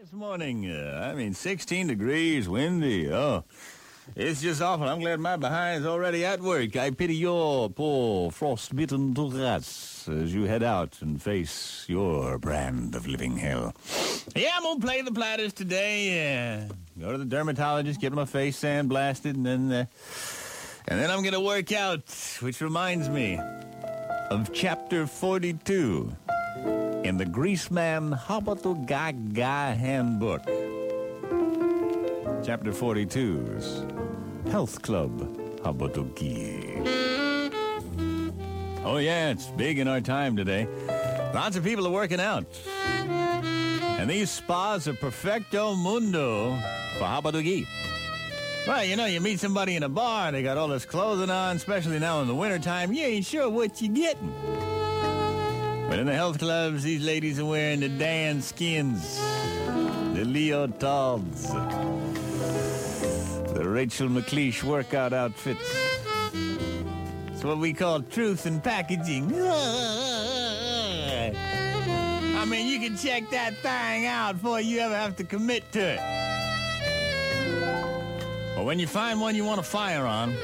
This morning, uh, I mean, 16 degrees, windy. Oh, it's just awful. I'm glad my behind's already at work. I pity your poor frostbitten rats as you head out and face your brand of living hell. Yeah, I'm gonna play the platters today. Uh, go to the dermatologist, get my face sandblasted, and then, uh, and then I'm gonna work out. Which reminds me of chapter 42 in the Greaseman Habudagaga Handbook. Chapter 42's Health Club Habudagee. Oh, yeah, it's big in our time today. Lots of people are working out. And these spas are perfecto mundo for Habudagee. Well, you know, you meet somebody in a bar, they got all this clothing on, especially now in the wintertime, you ain't sure what you're getting. But in the health clubs, these ladies are wearing the Danskins, the Leo leotards, the Rachel McLish workout outfits. It's what we call truth in packaging. I mean, you can check that thing out before you ever have to commit to it. But when you find one you want to fire on,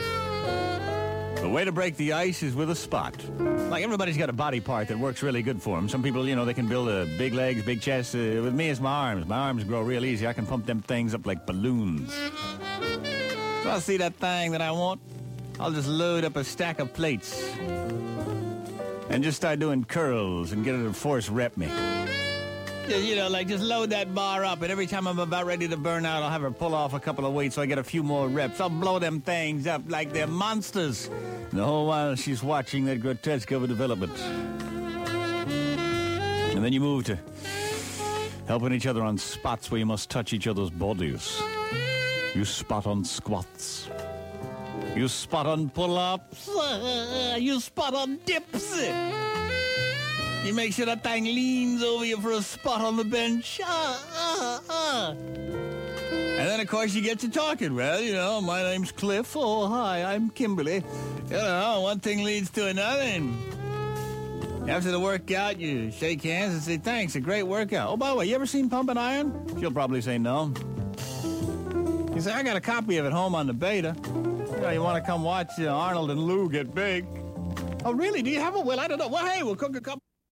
the way to break the ice is with a spot. Like everybody's got a body part that works really good for them. Some people, you know, they can build a big legs, big chest. Uh, with me, it's my arms. My arms grow real easy. I can pump them things up like balloons. So I see that thing that I want. I'll just load up a stack of plates and just start doing curls and get her to force rep me. You know, like just load that bar up, and every time I'm about ready to burn out, I'll have her pull off a couple of weights so I get a few more reps. I'll blow them things up like they're monsters. The whole while she's watching that grotesque of a development. And then you move to helping each other on spots where you must touch each other's bodies. You spot on squats. You spot on pull-ups. You spot on dips. You make sure that thing leans over you for a spot on the bench. Ah, ah, ah. And then, of course, you get to talking. Well, you know, my name's Cliff. Oh, hi, I'm Kimberly. You know, one thing leads to another. And after the workout, you shake hands and say, thanks, a great workout. Oh, by the way, you ever seen Pumping Iron? She'll probably say no. You say, I got a copy of it home on the beta. You know, you want to come watch uh, Arnold and Lou get big. Oh, really? Do you have a? Well, I don't know. Well, hey, we'll cook a couple.